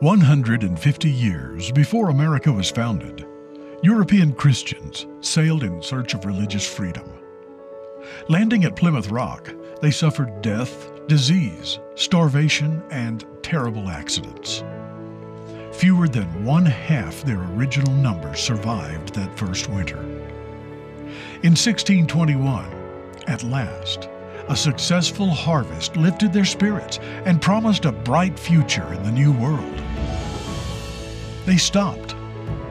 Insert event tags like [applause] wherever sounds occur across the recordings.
150 years before America was founded, European Christians sailed in search of religious freedom. Landing at Plymouth Rock, they suffered death, disease, starvation, and terrible accidents. Fewer than one half their original numbers survived that first winter. In 1621, at last, a successful harvest lifted their spirits and promised a bright future in the new world. They stopped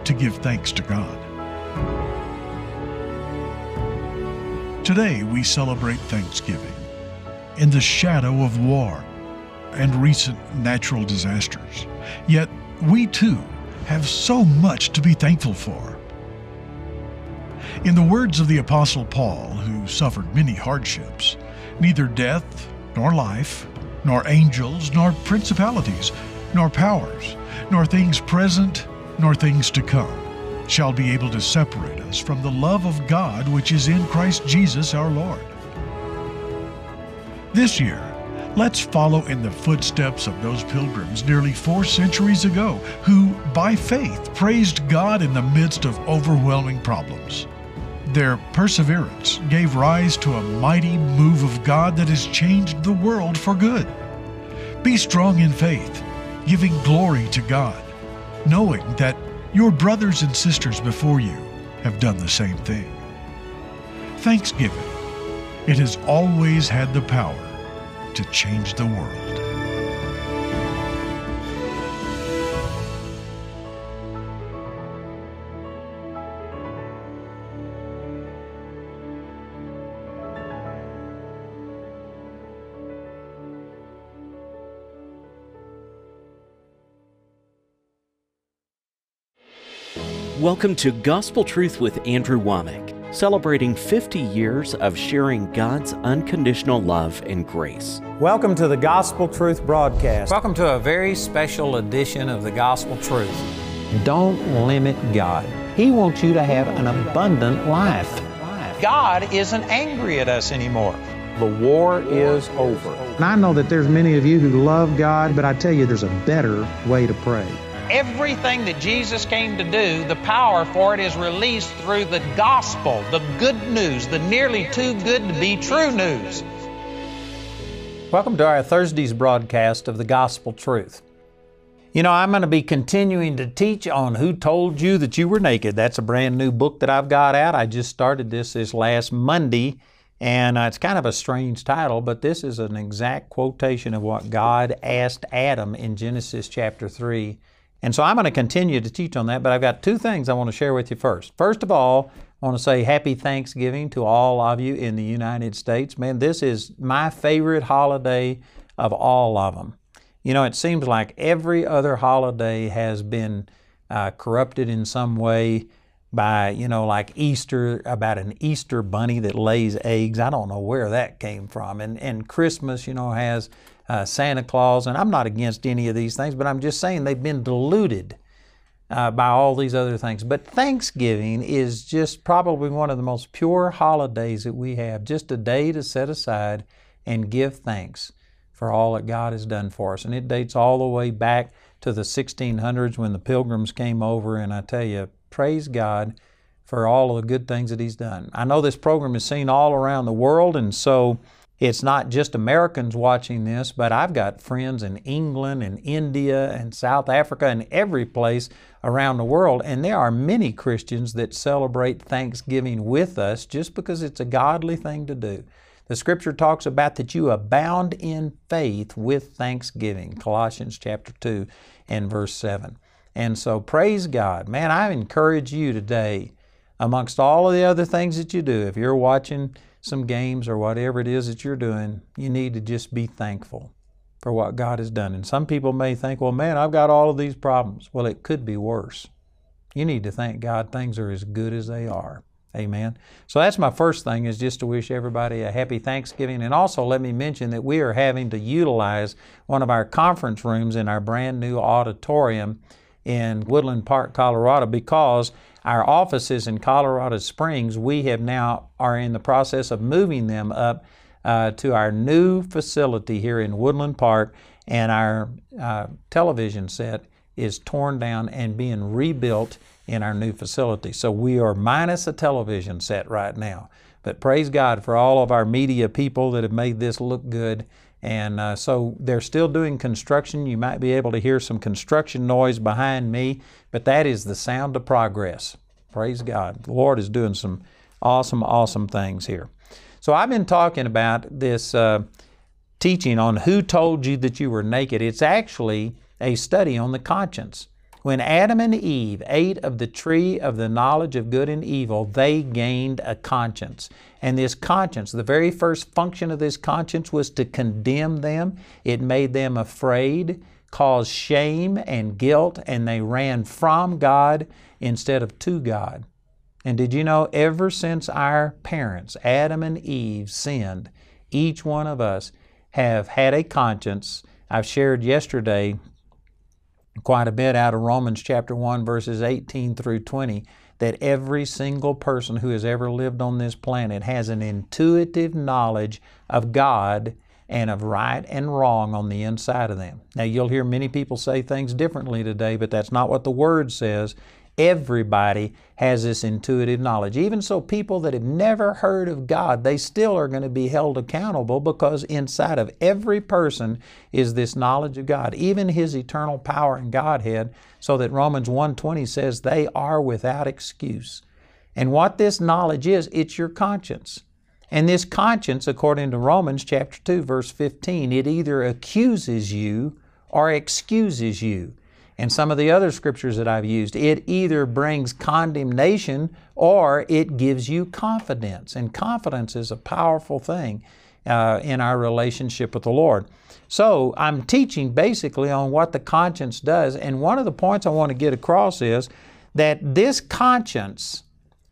to give thanks to God. Today we celebrate Thanksgiving in the shadow of war and recent natural disasters. Yet we too have so much to be thankful for. In the words of the Apostle Paul, who suffered many hardships, neither death, nor life, nor angels, nor principalities, nor powers, nor things present, nor things to come shall be able to separate us from the love of God which is in Christ Jesus our Lord. This year, let's follow in the footsteps of those pilgrims nearly four centuries ago who, by faith, praised God in the midst of overwhelming problems. Their perseverance gave rise to a mighty move of God that has changed the world for good. Be strong in faith, giving glory to God, knowing that your brothers and sisters before you have done the same thing. Thanksgiving. It has always had the power to change the world. Welcome to Gospel Truth with Andrew Wommack, celebrating 50 years of sharing God's unconditional love and grace. Welcome to the Gospel Truth broadcast. Welcome to a very special edition of the Gospel Truth. Don't limit God. He wants you to have an abundant life. God isn't angry at us anymore. The war is over. And I know that there's many of you who love God, but I tell you there's a better way to pray. Everything that Jesus came to do, the power for it is released through the gospel, the good news, the nearly too good to be true news. Welcome to our Thursday's broadcast of the Gospel Truth. You know, I'm going to be continuing to teach on Who Told You That You Were Naked. That's a brand new book that I've got out. I just started this this last Monday, and uh, it's kind of a strange title, but this is an exact quotation of what God asked Adam in Genesis chapter 3 and so I'm going to continue to teach on that, but I've got two things I want to share with you first. First of all, I want to say happy Thanksgiving to all of you in the United States. Man, this is my favorite holiday of all of them. You know, it seems like every other holiday has been uh, corrupted in some way by, you know, like Easter, about an Easter bunny that lays eggs. I don't know where that came from. And, and Christmas, you know, has uh, Santa Claus, and I'm not against any of these things, but I'm just saying they've been diluted uh, by all these other things. But Thanksgiving is just probably one of the most pure holidays that we have, just a day to set aside and give thanks for all that God has done for us. And it dates all the way back to the 1600s when the pilgrims came over, and I tell you, praise God for all of the good things that He's done. I know this program is seen all around the world, and so it's not just Americans watching this, but I've got friends in England and India and South Africa and every place around the world. And there are many Christians that celebrate Thanksgiving with us just because it's a godly thing to do. The scripture talks about that you abound in faith with thanksgiving, Colossians chapter 2 and verse 7. And so praise God. Man, I encourage you today, amongst all of the other things that you do, if you're watching some games or whatever it is that you're doing, you need to just be thankful for what God has done. And some people may think, well, man, I've got all of these problems. Well, it could be worse. You need to thank God things are as good as they are. Amen. So that's my first thing is just to wish everybody a happy Thanksgiving. And also let me mention that we are having to utilize one of our conference rooms in our brand new auditorium in Woodland Park, Colorado, because our offices in Colorado Springs, we have now are in the process of moving them up uh, to our new facility here in Woodland Park, and our uh, television set is torn down and being rebuilt in our new facility. So we are minus a television set right now. But praise God for all of our media people that have made this look good. And uh, so they're still doing construction. You might be able to hear some construction noise behind me, but that is the sound of progress. Praise God. The Lord is doing some awesome, awesome things here. So I've been talking about this uh, teaching on who told you that you were naked. It's actually a study on the conscience. When Adam and Eve ate of the tree of the knowledge of good and evil, they gained a conscience. And this conscience, the very first function of this conscience was to condemn them. It made them afraid, caused shame and guilt, and they ran from God instead of to God. And did you know, ever since our parents, Adam and Eve, sinned, each one of us have had a conscience. I've shared yesterday quite a bit out of Romans chapter 1, verses 18 through 20, that every single person who has ever lived on this planet has an intuitive knowledge of God and of right and wrong on the inside of them. Now, you'll hear many people say things differently today, but that's not what the Word says. Everybody has this intuitive knowledge. Even so, people that have never heard of God, they still are going to be held accountable because inside of every person is this knowledge of God, even His eternal power and Godhead, so that Romans 1.20 says they are without excuse. And what this knowledge is, it's your conscience. And this conscience, according to Romans chapter 2, verse 15, it either accuses you or excuses you and some of the other scriptures that I've used, it either brings condemnation or it gives you confidence. And confidence is a powerful thing uh, in our relationship with the Lord. So I'm teaching basically on what the conscience does. And one of the points I want to get across is that this conscience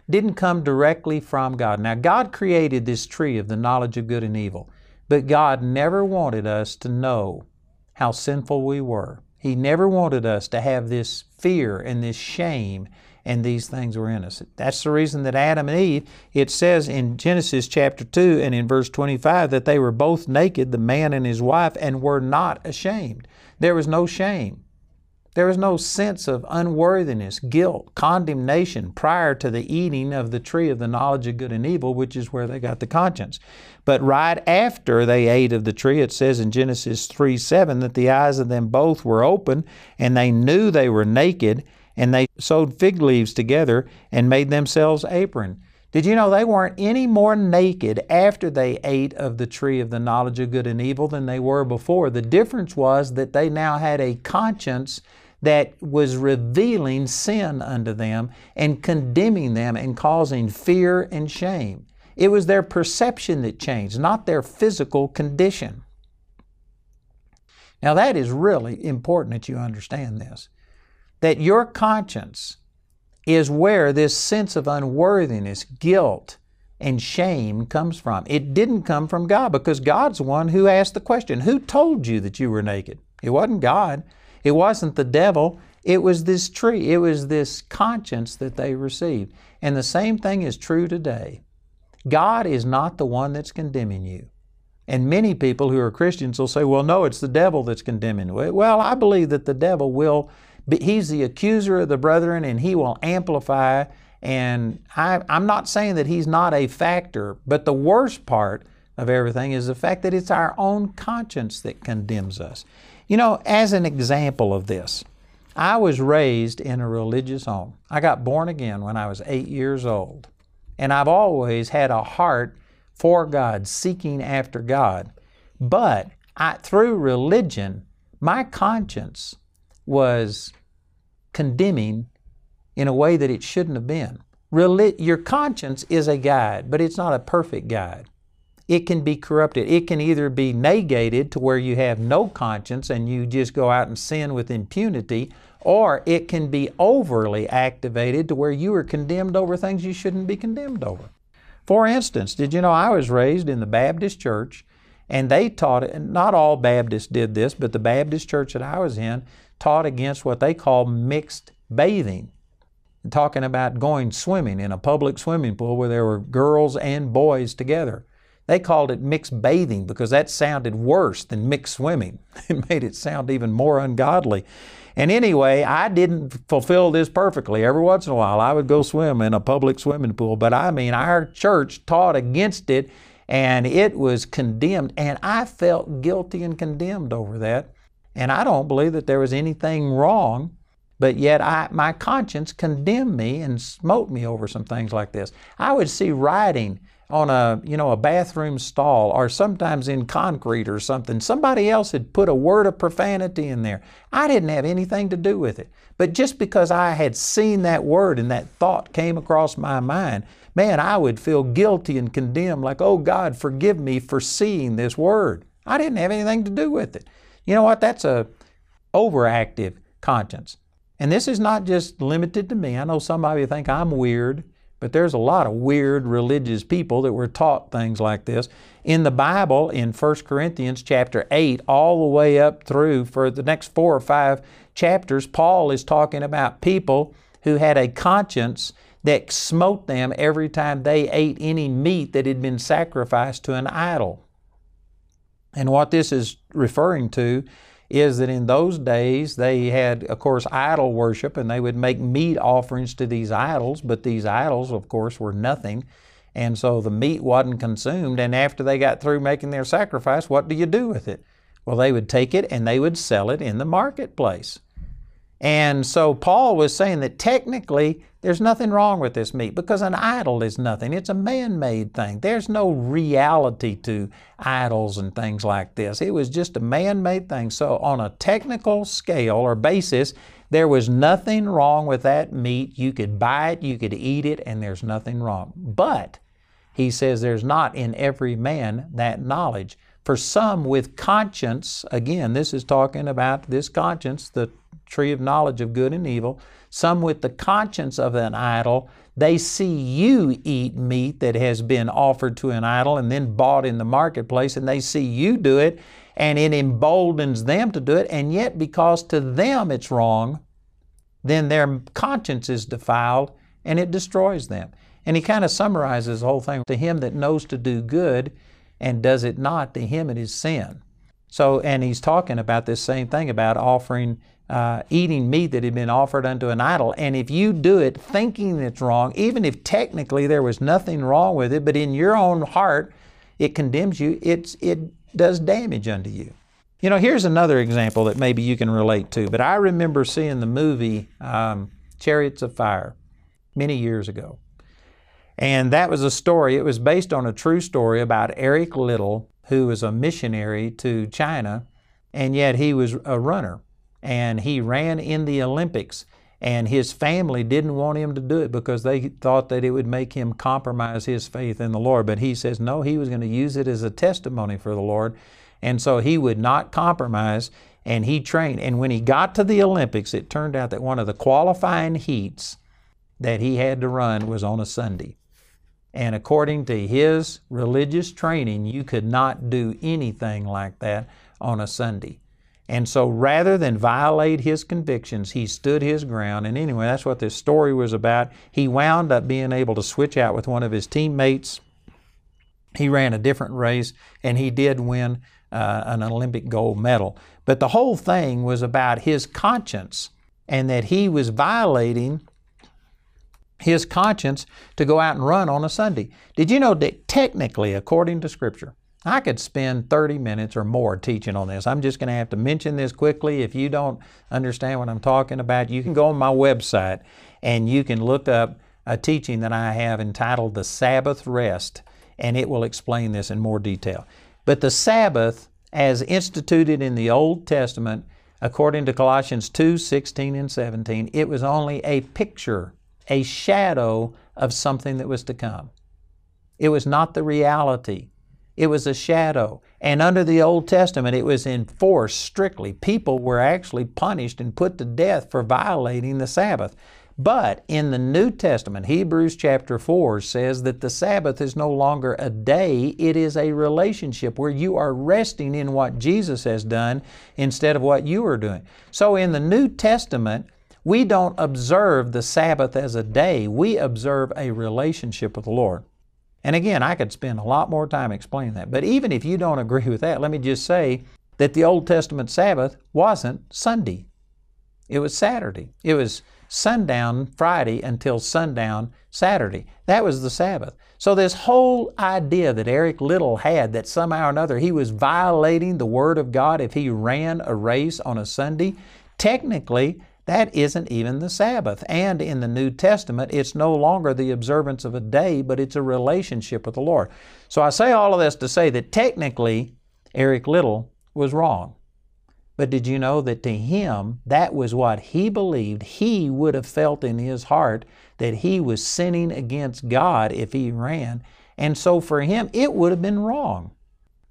didn't come directly from God. Now, God created this tree of the knowledge of good and evil, but God never wanted us to know how sinful we were. He never wanted us to have this fear and this shame and these things were in us. That's the reason that Adam and Eve, it says in Genesis chapter 2 and in verse 25 that they were both naked, the man and his wife, and were not ashamed. There was no shame. There was no sense of unworthiness, guilt, condemnation prior to the eating of the tree of the knowledge of good and evil, which is where they got the conscience. But right after they ate of the tree, it says in Genesis 3 7 that the eyes of them both were open, and they knew they were naked, and they sewed fig leaves together and made themselves apron. Did you know they weren't any more naked after they ate of the tree of the knowledge of good and evil than they were before? The difference was that they now had a conscience that was revealing sin unto them and condemning them and causing fear and shame. It was their perception that changed, not their physical condition. Now, that is really important that you understand this that your conscience is where this sense of unworthiness, guilt, and shame comes from. It didn't come from God because God's the one who asked the question Who told you that you were naked? It wasn't God. It wasn't the devil, it was this tree, it was this conscience that they received. And the same thing is true today. God is not the one that's condemning you. And many people who are Christians will say, well, no, it's the devil that's condemning you. Well, I believe that the devil will, he's the accuser of the brethren and he will amplify. And I, I'm not saying that he's not a factor, but the worst part of everything is the fact that it's our own conscience that condemns us. You know, as an example of this, I was raised in a religious home. I got born again when I was eight years old. And I've always had a heart for God, seeking after God. But I, through religion, my conscience was condemning in a way that it shouldn't have been. Reli- your conscience is a guide, but it's not a perfect guide it can be corrupted. It can either be negated to where you have no conscience and you just go out and sin with impunity, or it can be overly activated to where you are condemned over things you shouldn't be condemned over. For instance, did you know I was raised in the Baptist church and they taught it, not all Baptists did this, but the Baptist church that I was in taught against what they call mixed bathing talking about going swimming in a public swimming pool where there were girls and boys together. They called it mixed bathing because that sounded worse than mixed swimming. [laughs] It made it sound even more ungodly. And anyway, I didn't fulfill this perfectly. Every once in a while, I would go swim in a public swimming pool. But I mean, our church taught against it and it was condemned. And I felt guilty and condemned over that. And I don't believe that there was anything wrong, but yet I, my conscience condemned me and smote me over some things like this. I would see writing on a you know a bathroom stall or sometimes in concrete or something somebody else had put a word of profanity in there. I didn't have anything to do with it. But just because i had seen that word and that thought came across my mind man i would feel guilty and condemned like oh god forgive me for seeing this word. I didn't have anything to do with it. You know what? That's a overactive conscience. And this is not just limited to me. I know some of you think i'm weird but there's a lot of weird religious people that were taught things like this. In the Bible, in 1 Corinthians chapter 8, all the way up through for the next four or five chapters, Paul is talking about people who had a conscience that smote them every time they ate any meat that had been sacrificed to an idol. And what this is referring to is that in those days they had, of course, idol worship and they would make meat offerings to these idols, but these idols, of course, were nothing. And so the meat wasn't consumed. And after they got through making their sacrifice, what do you do with it? Well, they would take it and they would sell it in the marketplace. And so Paul was saying that technically there's nothing wrong with this meat because an idol is nothing. It's a man made thing. There's no reality to idols and things like this. It was just a man made thing. So, on a technical scale or basis, there was nothing wrong with that meat. You could buy it, you could eat it, and there's nothing wrong. But he says there's not in every man that knowledge. For some with conscience, again, this is talking about this conscience, the tree of knowledge of good and evil, some with the conscience of an idol, they see you eat meat that has been offered to an idol and then bought in the marketplace, and they see you do it, and it emboldens them to do it, and yet because to them it's wrong, then their conscience is defiled and it destroys them. And he kind of summarizes the whole thing to him that knows to do good and does it not, to him it is sin. So, and he's talking about this same thing about offering uh, eating meat that had been offered unto an idol. And if you do it thinking it's wrong, even if technically there was nothing wrong with it, but in your own heart it condemns you, it's, it does damage unto you. You know, here's another example that maybe you can relate to. But I remember seeing the movie um, Chariots of Fire many years ago. And that was a story, it was based on a true story about Eric Liddell, who was a missionary to China, and yet he was a runner and he ran in the Olympics. And his family didn't want him to do it because they thought that it would make him compromise his faith in the Lord. But he says, no, he was going to use it as a testimony for the Lord. And so he would not compromise and he trained. And when he got to the Olympics, it turned out that one of the qualifying heats that he had to run was on a Sunday. And according to his religious training, you could not do anything like that on a Sunday. And so rather than violate his convictions, he stood his ground. And anyway, that's what this story was about. He wound up being able to switch out with one of his teammates. He ran a different race and he did win uh, an Olympic gold medal. But the whole thing was about his conscience and that he was violating his conscience to go out and run on a Sunday. Did you know that technically, according to Scripture, I could spend 30 minutes or more teaching on this. I'm just going to have to mention this quickly. If you don't understand what I'm talking about, you can go on my website and you can look up a teaching that I have entitled The Sabbath Rest, and it will explain this in more detail. But the Sabbath, as instituted in the Old Testament, according to Colossians 2 16 and 17, it was only a picture, a shadow of something that was to come. It was not the reality. It was a shadow. And under the Old Testament, it was enforced strictly. People were actually punished and put to death for violating the Sabbath. But in the New Testament, Hebrews chapter 4 says that the Sabbath is no longer a day, it is a relationship where you are resting in what Jesus has done instead of what you are doing. So in the New Testament, we don't observe the Sabbath as a day, we observe a relationship with the Lord. And again, I could spend a lot more time explaining that. But even if you don't agree with that, let me just say that the Old Testament Sabbath wasn't Sunday. It was Saturday. It was sundown Friday until sundown Saturday. That was the Sabbath. So, this whole idea that Eric Liddell had that somehow or another he was violating the Word of God if he ran a race on a Sunday, technically, that isn't even the Sabbath. And in the New Testament, it's no longer the observance of a day, but it's a relationship with the Lord. So, I say all of this to say that technically, Eric Liddell was wrong. But did you know that to him, that was what he believed he would have felt in his heart that he was sinning against God if he ran. And so for him, it would have been wrong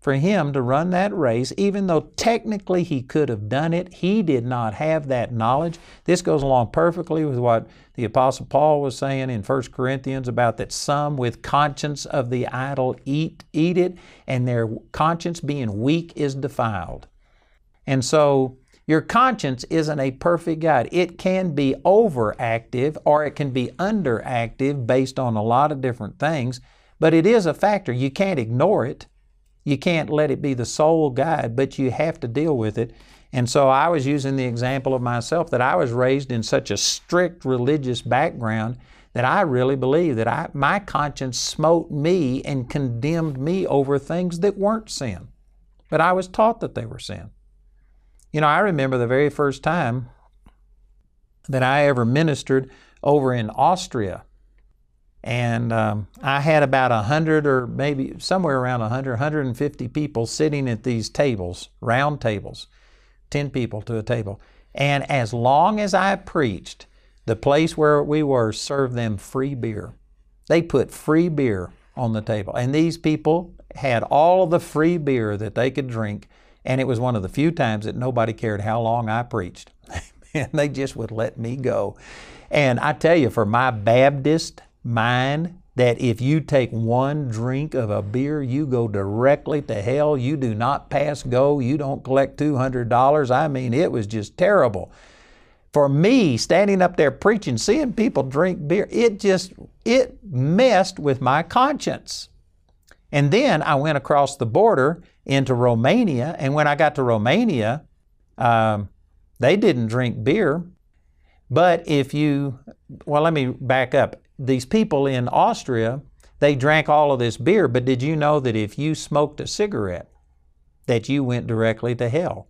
for him to run that race, even though technically he could have done it. He did not have that knowledge. This goes along perfectly with what the Apostle Paul was saying in 1 Corinthians about that some with conscience of the idol eat, eat it, and their conscience being weak is defiled. And so your conscience isn't a perfect guide. It can be overactive or it can be underactive based on a lot of different things, but it is a factor. You can't ignore it. You can't let it be the sole guide, but you have to deal with it. And so I was using the example of myself that I was raised in such a strict religious background that I really believe that I, my conscience smote me and condemned me over things that weren't sin. But I was taught that they were sin. You know, I remember the very first time that I ever ministered over in Austria. And um, I had about 100 or maybe somewhere around 100, 150 people sitting at these tables, round tables, 10 people to a table. And as long as I preached, the place where we were served them free beer. They put free beer on the table. And these people had all of the free beer that they could drink and it was one of the few times that nobody cared how long I preached. [laughs] and they just would let me go. And I tell you, for my Baptist mind, that if you take one drink of a beer, you go directly to hell. You do not pass go. You don't collect $200. I mean, it was just terrible. For me, standing up there preaching, seeing people drink beer, it just, it messed with my conscience. And then I went across the border into Romania. And when I got to Romania, um, they didn't drink beer. But if you, well, let me back up. These people in Austria, they drank all of this beer, but did you know that if you smoked a cigarette, that you went directly to hell?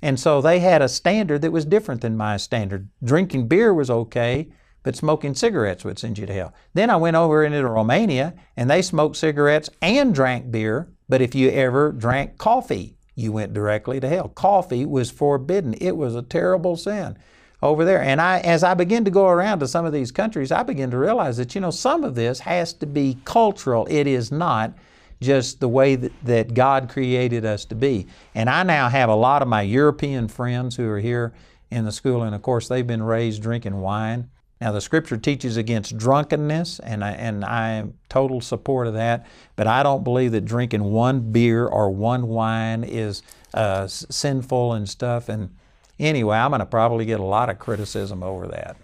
And so they had a standard that was different than my standard. Drinking beer was okay, but smoking cigarettes would send you to hell. Then I went over into Romania and they smoked cigarettes and drank beer, but if you ever drank coffee, you went directly to hell. Coffee was forbidden. It was a terrible sin over there. And I, as I begin to go around to some of these countries, I begin to realize that, you know, some of this has to be cultural. It is not just the way that, that God created us to be. And I now have a lot of my European friends who are here in the school, and of course, they've been raised drinking wine. Now, the scripture teaches against drunkenness, and I, and I am total support of that, but I don't believe that drinking one beer or one wine is uh, sinful and stuff. And anyway, I'm going to probably get a lot of criticism over that.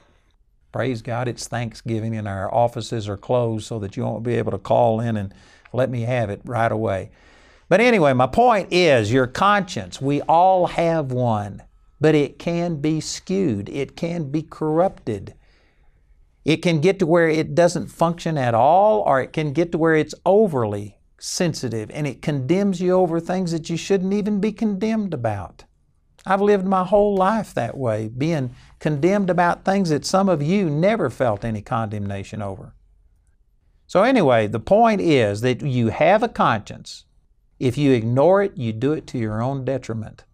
Praise God, it's Thanksgiving and our offices are closed so that you won't be able to call in and let me have it right away. But anyway, my point is your conscience. We all have one, but it can be skewed, it can be corrupted. It can get to where it doesn't function at all, or it can get to where it's overly sensitive and it condemns you over things that you shouldn't even be condemned about. I've lived my whole life that way, being condemned about things that some of you never felt any condemnation over. So, anyway, the point is that you have a conscience. If you ignore it, you do it to your own detriment.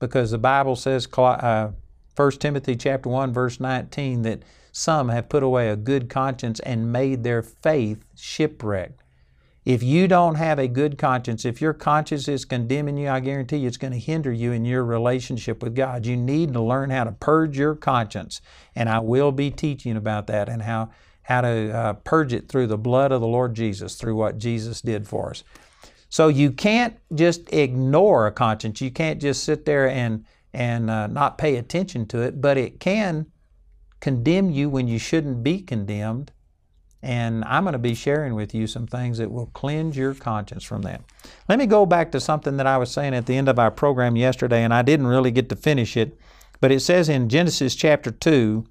Because the Bible says, uh, 1 Timothy chapter 1, verse 19, that some have put away a good conscience and made their faith shipwrecked. If you don't have a good conscience, if your conscience is condemning you, I guarantee you it's going to hinder you in your relationship with God. You need to learn how to purge your conscience, and I will be teaching about that and how, how to uh, purge it through the blood of the Lord Jesus, through what Jesus did for us. So you can't just ignore a conscience. You can't just sit there and, and uh, not pay attention to it, but it can condemn you when you shouldn't be condemned. And I'm going to be sharing with you some things that will cleanse your conscience from that. Let me go back to something that I was saying at the end of our program yesterday, and I didn't really get to finish it. But it says in Genesis chapter 2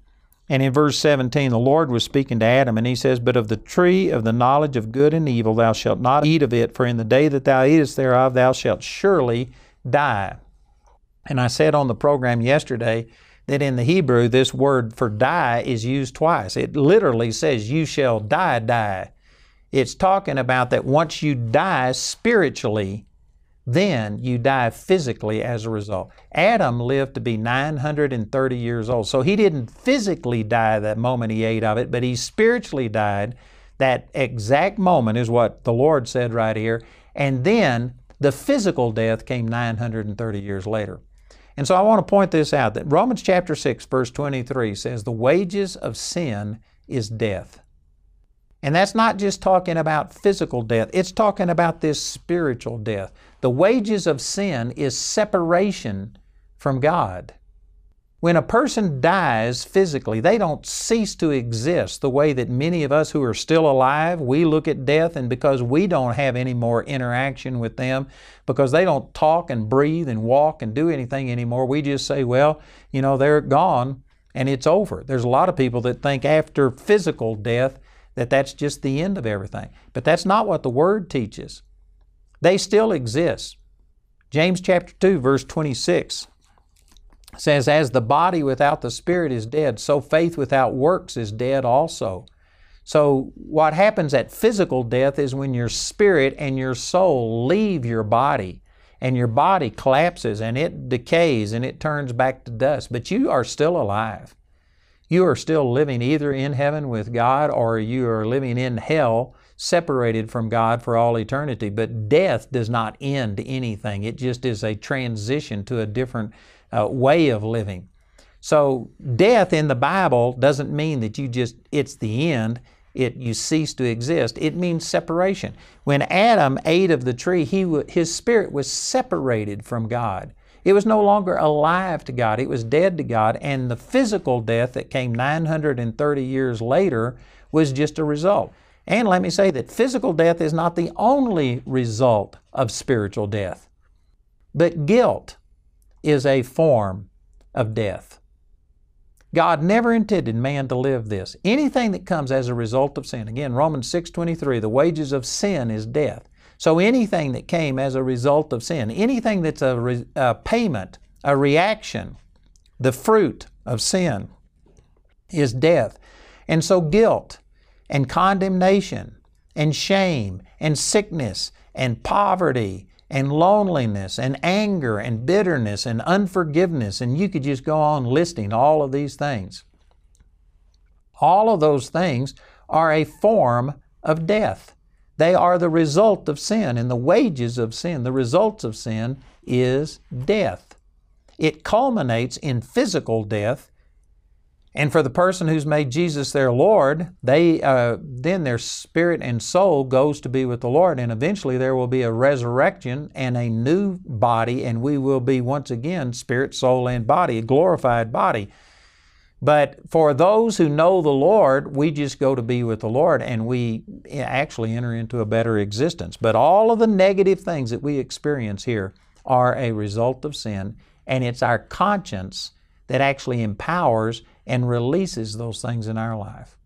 and in verse 17, the Lord was speaking to Adam, and he says, But of the tree of the knowledge of good and evil thou shalt not eat of it, for in the day that thou eatest thereof thou shalt surely die. And I said on the program yesterday that in the Hebrew, this word for die is used twice. It literally says, You shall die, die. It's talking about that once you die spiritually, then you die physically as a result. Adam lived to be 930 years old. So he didn't physically die that moment he ate of it, but he spiritually died. That exact moment is what the Lord said right here. And then the physical death came 930 years later. And so I want to point this out that Romans chapter 6, verse 23 says, The wages of sin is death. And that's not just talking about physical death, it's talking about this spiritual death. The wages of sin is separation from God. When a person dies physically, they don't cease to exist the way that many of us who are still alive, we look at death and because we don't have any more interaction with them, because they don't talk and breathe and walk and do anything anymore, we just say, well, you know, they're gone and it's over. There's a lot of people that think after physical death that that's just the end of everything. But that's not what the Word teaches. They still exist. James chapter 2, verse 26 says, As the body without the spirit is dead, so faith without works is dead also. So, what happens at physical death is when your spirit and your soul leave your body and your body collapses and it decays and it turns back to dust, but you are still alive. You are still living either in heaven with God or you are living in hell separated from God for all eternity. But death does not end anything, it just is a transition to a different uh, way of living. So death in the Bible doesn't mean that you just it's the end. It you cease to exist. It means separation. When Adam ate of the tree, he his spirit was separated from God. It was no longer alive to God. It was dead to God. And the physical death that came 930 years later was just a result. And let me say that physical death is not the only result of spiritual death, but guilt is a form of death. God never intended man to live this. Anything that comes as a result of sin, again, Romans 6:23, the wages of sin is death. So anything that came as a result of sin, anything that's a, re, a payment, a reaction, the fruit of sin is death. And so guilt and condemnation and shame and sickness and poverty and loneliness and anger and bitterness and unforgiveness, and you could just go on listing all of these things. All of those things are a form of death. They are the result of sin, and the wages of sin, the results of sin, is death. It culminates in physical death and for the person who's made Jesus their Lord, they uh, then their spirit and soul goes to be with the Lord, and eventually there will be a resurrection and a new body, and we will be once again spirit, soul, and body, a glorified body. But for those who know the Lord, we just go to be with the Lord and we actually enter into a better existence. But all of the negative things that we experience here are a result of sin, and it's our conscience that actually empowers and releases those things in our life.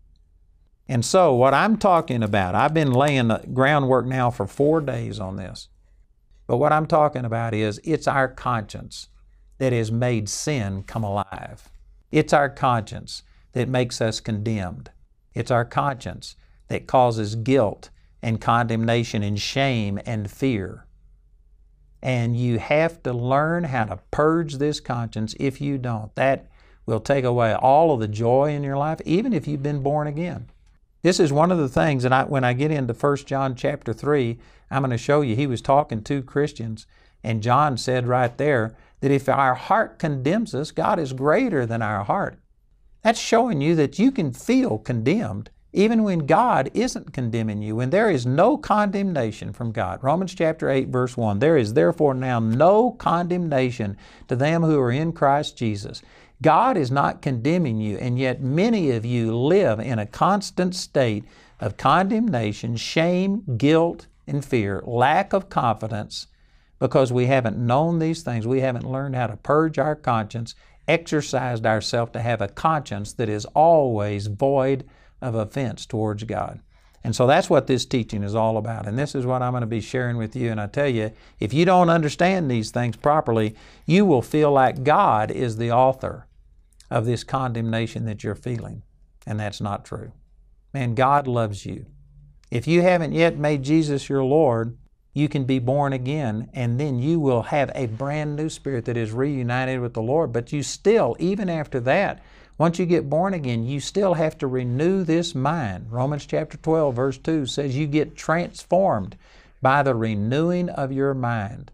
And so, what I'm talking about, I've been laying the groundwork now for four days on this. But what I'm talking about is it's our conscience that has made sin come alive. It's our conscience that makes us condemned. It's our conscience that causes guilt and condemnation and shame and fear. And you have to learn how to purge this conscience if you don't. That will take away all of the joy in your life, even if you've been born again. This is one of the things, and I, when I get into 1 John chapter 3, I'm going to show you, he was talking to Christians, and John said right there that if our heart condemns us, God is greater than our heart. That's showing you that you can feel condemned even when God isn't condemning you, when there is no condemnation from God. Romans chapter 8, verse 1 There is therefore now no condemnation to them who are in Christ Jesus. God is not condemning you, and yet many of you live in a constant state of condemnation, shame, guilt, and fear, lack of confidence, because we haven't known these things. We haven't learned how to purge our conscience, exercised ourselves to have a conscience that is always void of offense towards God. And so that's what this teaching is all about. And this is what I'm going to be sharing with you. And I tell you, if you don't understand these things properly, you will feel like God is the author of this condemnation that you're feeling. And that's not true. Man, God loves you. If you haven't yet made Jesus your Lord, you can be born again, and then you will have a brand new spirit that is reunited with the Lord. But you still, even after that, once you get born again, you still have to renew this mind. Romans chapter 12, verse 2 says you get transformed by the renewing of your mind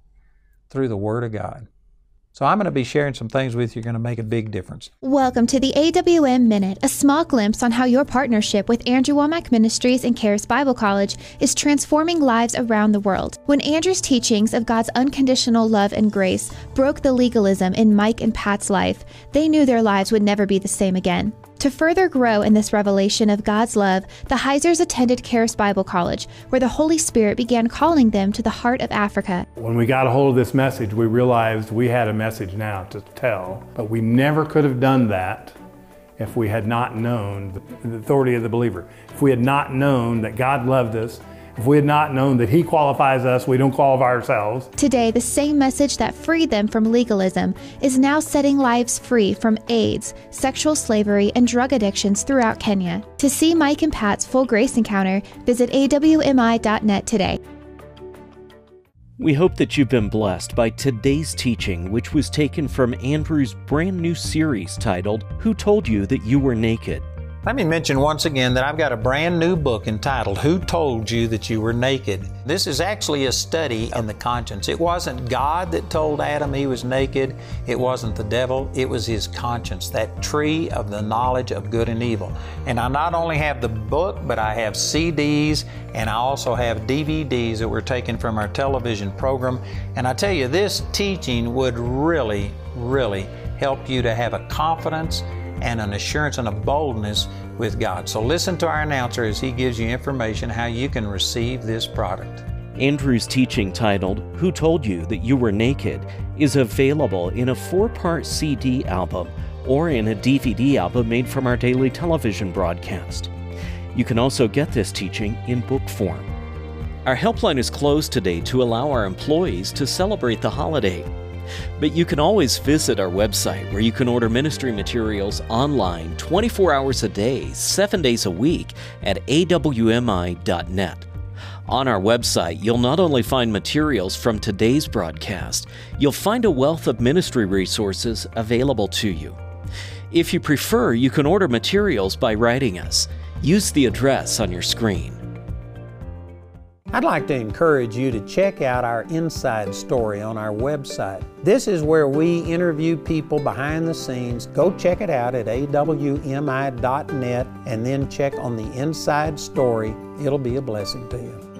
through the Word of God. So I'm going to be sharing some things with you are going to make a big difference. Welcome to the AWM Minute, a small glimpse on how your partnership with Andrew Wommack Ministries and Charis Bible College is transforming lives around the world. When Andrew's teachings of God's unconditional love and grace broke the legalism in Mike and Pat's life, they knew their lives would never be the same again. To further grow in this revelation of God's love, the Heisers attended Charis Bible College, where the Holy Spirit began calling them to the heart of Africa. When we got a hold of this message, we realized we had a message now to tell, but we never could have done that if we had not known the authority of the believer. If we had not known that God loved us if we had not known that He qualifies us, we don't qualify ourselves. Today, the same message that freed them from legalism is now setting lives free from AIDS, sexual slavery, and drug addictions throughout Kenya. To see Mike and Pat's full grace encounter, visit awmi.net today. We hope that you've been blessed by today's teaching, which was taken from Andrew's brand new series titled, Who Told You That You Were Naked? Let me mention once again that I've got a brand new book entitled Who Told You That You Were Naked? This is actually a study in the conscience. It wasn't God that told Adam he was naked, it wasn't the devil, it was his conscience, that tree of the knowledge of good and evil. And I not only have the book, but I have CDs and I also have DVDs that were taken from our television program. And I tell you, this teaching would really, really help you to have a confidence and an assurance and a boldness with God. So listen to our announcer as he gives you information how you can receive this product. Andrew's teaching titled, Who Told You That You Were Naked, is available in a four part CD album or in a DVD album made from our daily television broadcast. You can also get this teaching in book form. Our helpline is closed today to allow our employees to celebrate the holiday. But you can always visit our website where you can order ministry materials online 24 hours a day, 7 days a week at awmi.net. On our website, you'll not only find materials from today's broadcast, you'll find a wealth of ministry resources available to you. If you prefer, you can order materials by writing us. Use the address on your screen. I'd like to encourage you to check out our inside story on our website. This is where we interview people behind the scenes. Go check it out at awmi.net and then check on the inside story. It'll be a blessing to you.